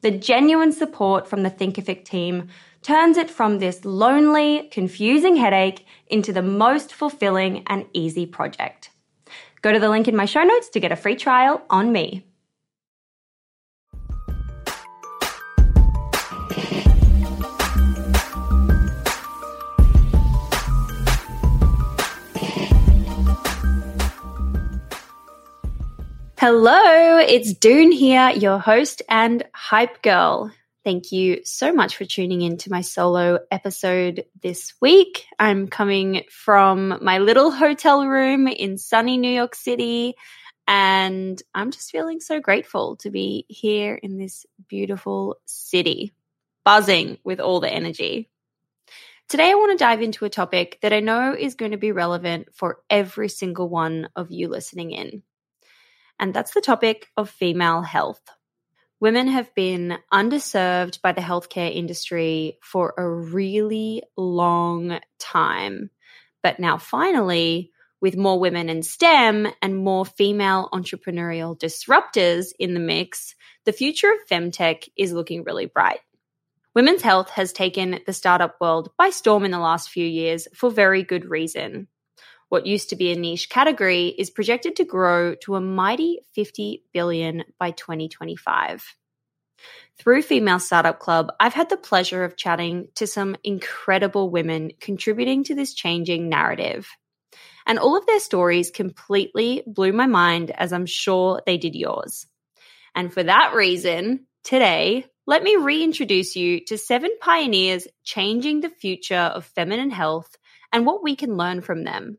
The genuine support from the Thinkific team turns it from this lonely, confusing headache into the most fulfilling and easy project. Go to the link in my show notes to get a free trial on me. Hello, it's Doone here, your host and hype girl. Thank you so much for tuning in to my solo episode this week. I'm coming from my little hotel room in sunny New York City, and I'm just feeling so grateful to be here in this beautiful city, buzzing with all the energy. Today, I want to dive into a topic that I know is going to be relevant for every single one of you listening in and that's the topic of female health. Women have been underserved by the healthcare industry for a really long time. But now, finally, with more women in STEM and more female entrepreneurial disruptors in the mix, the future of femtech is looking really bright. Women's health has taken the startup world by storm in the last few years for very good reason what used to be a niche category is projected to grow to a mighty 50 billion by 2025. Through Female Startup Club, I've had the pleasure of chatting to some incredible women contributing to this changing narrative. And all of their stories completely blew my mind, as I'm sure they did yours. And for that reason, today, let me reintroduce you to seven pioneers changing the future of feminine health and what we can learn from them.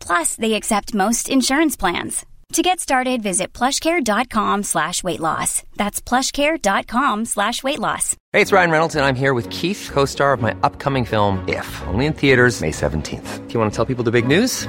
Plus, they accept most insurance plans. To get started, visit plushcare.com slash weight loss. That's plushcare.com slash weight loss. Hey, it's Ryan Reynolds, and I'm here with Keith, co-star of my upcoming film, If, only in theaters May 17th. Do you want to tell people the big news?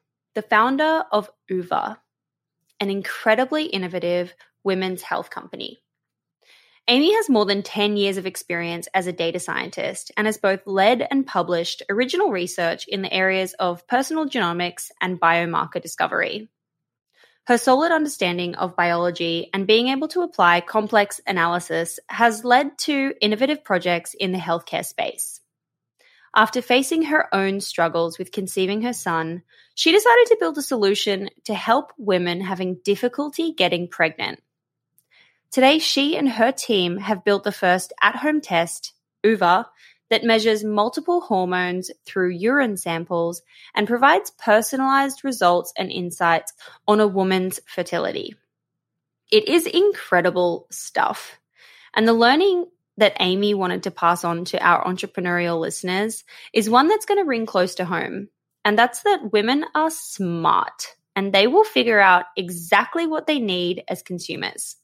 the founder of Oova, an incredibly innovative women's health company. Amy has more than 10 years of experience as a data scientist and has both led and published original research in the areas of personal genomics and biomarker discovery. Her solid understanding of biology and being able to apply complex analysis has led to innovative projects in the healthcare space. After facing her own struggles with conceiving her son, she decided to build a solution to help women having difficulty getting pregnant. Today, she and her team have built the first at home test, Oova, that measures multiple hormones through urine samples and provides personalized results and insights on a woman's fertility. It is incredible stuff. And the learning that Amy wanted to pass on to our entrepreneurial listeners is one that's going to ring close to home. And that's that women are smart and they will figure out exactly what they need as consumers.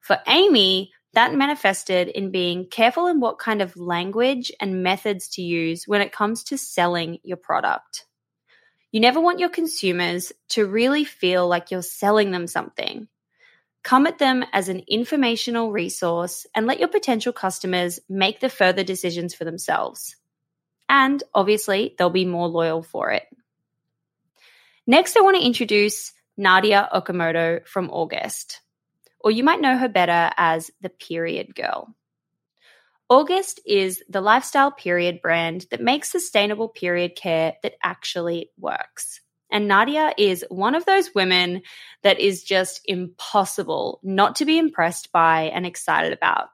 For Amy, that manifested in being careful in what kind of language and methods to use when it comes to selling your product. You never want your consumers to really feel like you're selling them something. Come at them as an informational resource and let your potential customers make the further decisions for themselves. And obviously, they'll be more loyal for it. Next, I want to introduce Nadya Okamoto from August, or you might know her better as the Period Girl. August is the lifestyle period brand that makes sustainable period care that actually works. And Nadya is one of those women that is just impossible not to be impressed by and excited about.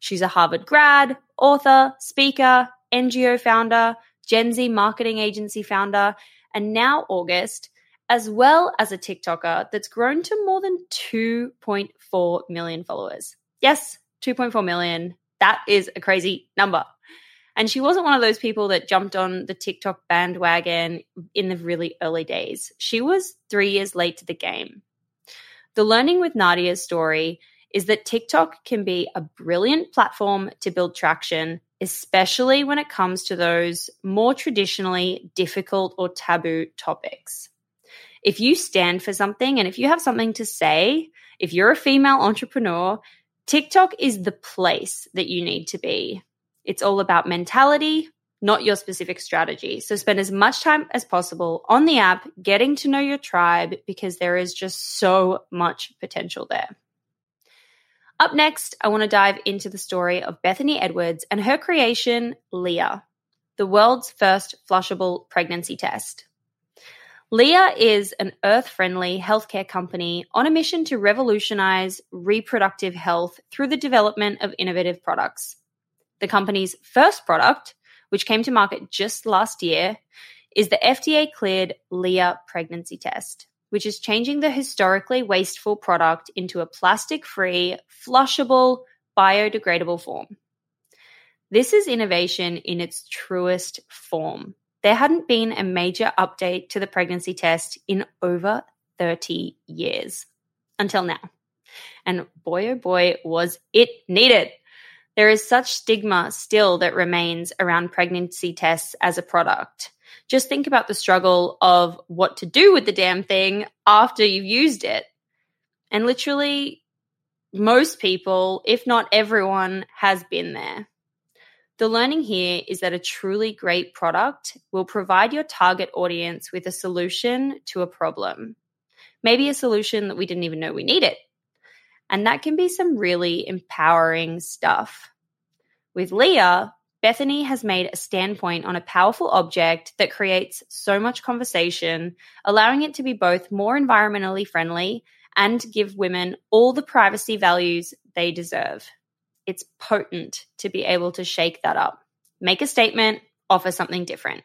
She's a Harvard grad, author, speaker, NGO founder, Gen Z marketing agency founder, and now August, as well as a TikToker that's grown to more than 2.4 million followers. Yes, 2.4 million. That is a crazy number. And she wasn't one of those people that jumped on the TikTok bandwagon in the really early days. She was three years late to the game. The learning with Nadya's story is that TikTok can be a brilliant platform to build traction, especially when it comes to those more traditionally difficult or taboo topics. If you stand for something and if you have something to say, if you're a female entrepreneur, TikTok is the place that you need to be. It's all about mentality, not your specific strategy. So spend as much time as possible on the app getting to know your tribe because there is just so much potential there. Up next, I want to dive into the story of Bethany Edwards and her creation, Lia, the world's first flushable pregnancy test. Lia is an earth friendly healthcare company on a mission to revolutionize reproductive health through the development of innovative products. The company's first product, which came to market just last year, is the FDA cleared Lia pregnancy test, which is changing the historically wasteful product into a plastic free, flushable, biodegradable form. This is innovation in its truest form. There hadn't been a major update to the pregnancy test in over 30 years until now. And boy, oh boy, was it needed. There is such stigma still that remains around pregnancy tests as a product. Just think about the struggle of what to do with the damn thing after you've used it. And literally, most people, if not everyone, has been there. The learning here is that a truly great product will provide your target audience with a solution to a problem. Maybe a solution that we didn't even know we needed. And that can be some really empowering stuff. With Lia, Bethany has made a standpoint on a powerful object that creates so much conversation, allowing it to be both more environmentally friendly and give women all the privacy values they deserve. It's potent to be able to shake that up, make a statement, offer something different.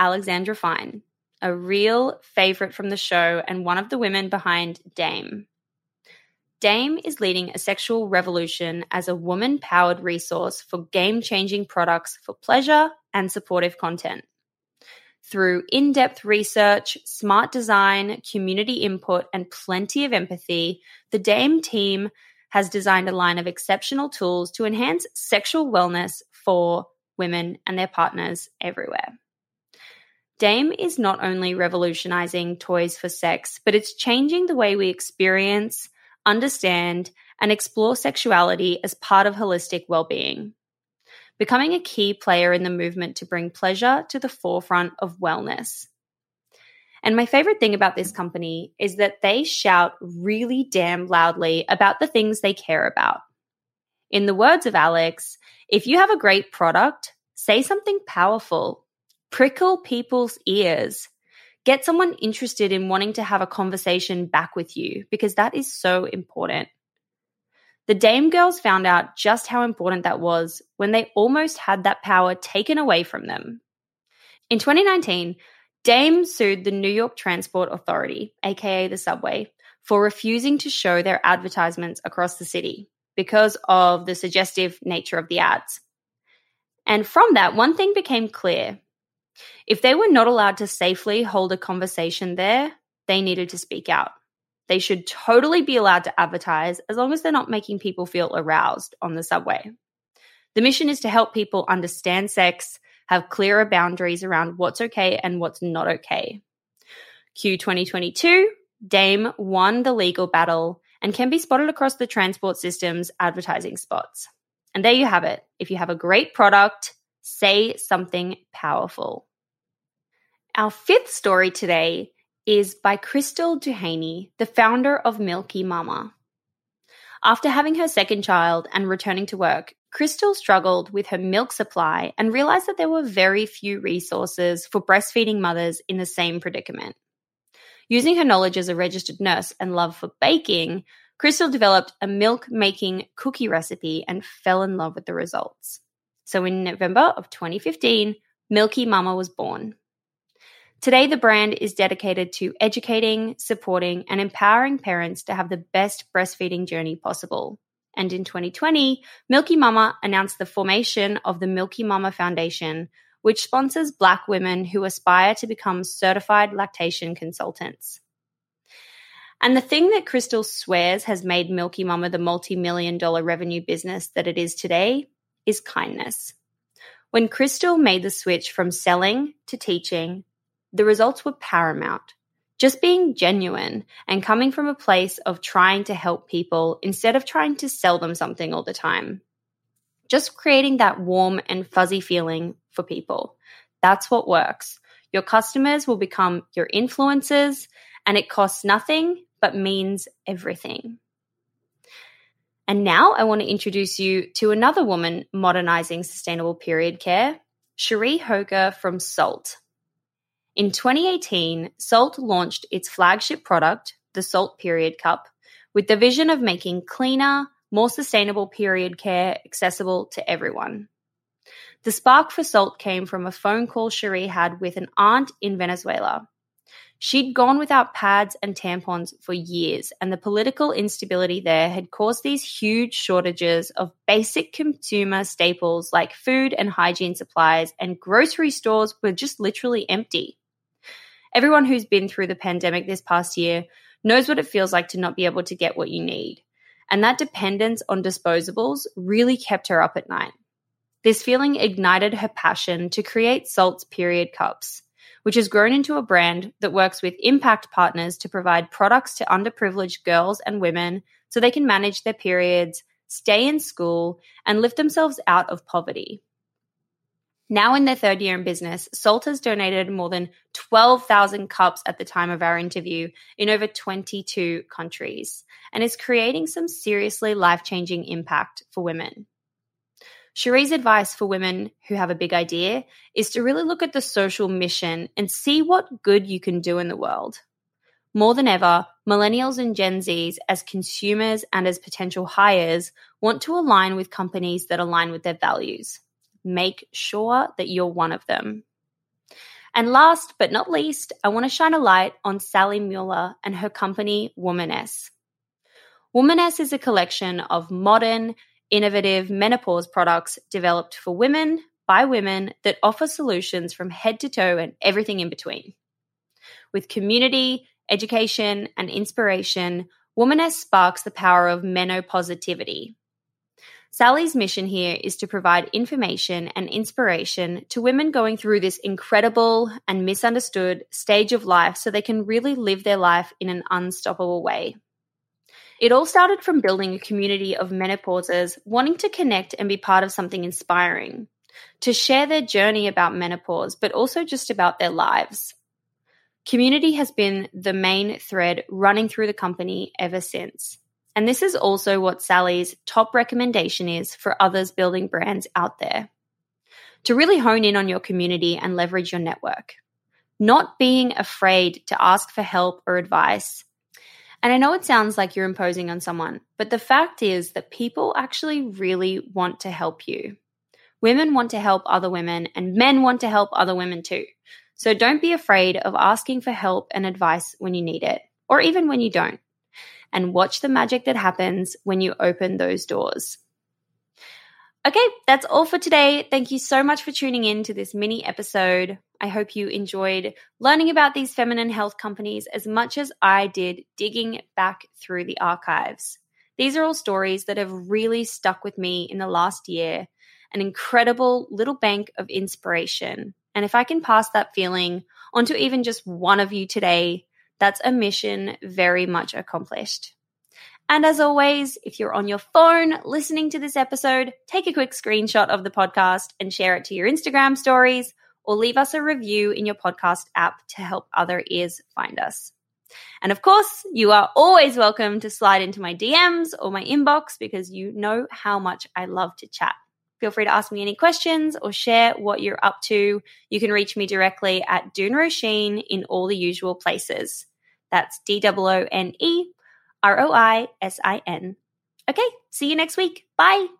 Alexandra Fine, a real favorite from the show and one of the women behind Dame. Dame is leading a sexual revolution as a woman powered resource for game changing products for pleasure and supportive content. Through in depth research, smart design, community input, and plenty of empathy, the Dame team has designed a line of exceptional tools to enhance sexual wellness for women and their partners everywhere. Dame is not only revolutionizing toys for sex, but it's changing the way we experience, understand, and explore sexuality as part of holistic well-being. Becoming a key player in the movement to bring pleasure to the forefront of wellness. And my favorite thing about this company is that they shout really damn loudly about the things they care about. In the words of Alex, if you have a great product, say something powerful, prickle people's ears, get someone interested in wanting to have a conversation back with you because that is so important. The Dame girls found out just how important that was when they almost had that power taken away from them. In 2019, Dame sued the New York Transport Authority, aka the subway, for refusing to show their advertisements across the city because of the suggestive nature of the ads. And from that, one thing became clear. If they were not allowed to safely hold a conversation there, they needed to speak out. They should totally be allowed to advertise as long as they're not making people feel aroused on the subway. The mission is to help people understand sex, have clearer boundaries around what's okay and what's not okay. Q 2022, Dame won the legal battle and can be spotted across the transport system's advertising spots. And there you have it. If you have a great product, say something powerful. Our fifth story today is by Crystal Duhaney, the founder of Milky Mama. After having her second child and returning to work, Crystal struggled with her milk supply and realized that there were very few resources for breastfeeding mothers in the same predicament. Using her knowledge as a registered nurse and love for baking, Crystal developed a milk making cookie recipe and fell in love with the results. So in November of 2015, Milky Mama was born. Today, the brand is dedicated to educating, supporting, and empowering parents to have the best breastfeeding journey possible. And in 2020, Milky Mama announced the formation of the Milky Mama Foundation, which sponsors Black women who aspire to become certified lactation consultants. And the thing that Crystal swears has made Milky Mama the multi million dollar revenue business that it is today is kindness. When Crystal made the switch from selling to teaching, the results were paramount. Just being genuine and coming from a place of trying to help people instead of trying to sell them something all the time. Just creating that warm and fuzzy feeling for people. That's what works. Your customers will become your influencers, and it costs nothing but means everything. And now I want to introduce you to another woman modernizing sustainable period care, Cherie Hoeger from Saalt. In 2018, Saalt launched its flagship product, the Saalt Period Cup, with the vision of making cleaner, more sustainable period care accessible to everyone. The spark for Saalt came from a phone call Cherie had with an aunt in Venezuela. She'd gone without pads and tampons for years, and the political instability there had caused these huge shortages of basic consumer staples like food and hygiene supplies, and grocery stores were just literally empty. Everyone who's been through the pandemic this past year knows what it feels like to not be able to get what you need. And that dependence on disposables really kept her up at night. This feeling ignited her passion to create Saalt's Period Cups, which has grown into a brand that works with impact partners to provide products to underprivileged girls and women so they can manage their periods, stay in school, and lift themselves out of poverty. Now in their third year in business, Saalt has donated more than 12,000 cups at the time of our interview in over 22 countries and is creating some seriously life changing impact for women. Cherie's advice for women who have a big idea is to really look at the social mission and see what good you can do in the world. More than ever, millennials and Gen Zs, as consumers and as potential hires, want to align with companies that align with their values. Make sure that you're one of them. And last but not least, I want to shine a light on Sally Mueller and her company, Womaness. Womaness is a collection of modern, innovative menopause products developed for women by women that offer solutions from head to toe and everything in between. With community, education, and inspiration, Womaness sparks the power of menopositivity, Sally's mission here is to provide information and inspiration to women going through this incredible and misunderstood stage of life so they can really live their life in an unstoppable way. It all started from building a community of menopausers wanting to connect and be part of something inspiring, to share their journey about menopause, but also just about their lives. Community has been the main thread running through the company ever since. And this is also what Sally's top recommendation is for others building brands out there. To really hone in on your community and leverage your network. Not being afraid to ask for help or advice. And I know it sounds like you're imposing on someone, but the fact is that people actually really want to help you. Women want to help other women, and men want to help other women too. So don't be afraid of asking for help and advice when you need it, or even when you don't and watch the magic that happens when you open those doors. Okay, that's all for today. Thank you so much for tuning in to this mini episode. I hope you enjoyed learning about these feminine health companies as much as I did digging back through the archives. These are all stories that have really stuck with me in the last year, an incredible little bank of inspiration. And if I can pass that feeling onto even just one of you today, that's a mission very much accomplished. And as always, if you're on your phone listening to this episode, take a quick screenshot of the podcast and share it to your Instagram stories or leave us a review in your podcast app to help other ears find us. And of course, you are always welcome to slide into my DMs or my inbox because you know how much I love to chat. Feel free to ask me any questions or share what you're up to. You can reach me directly at Doone Roisin in all the usual places. That's D O O N E R O I S I N. Okay, see you next week. Bye.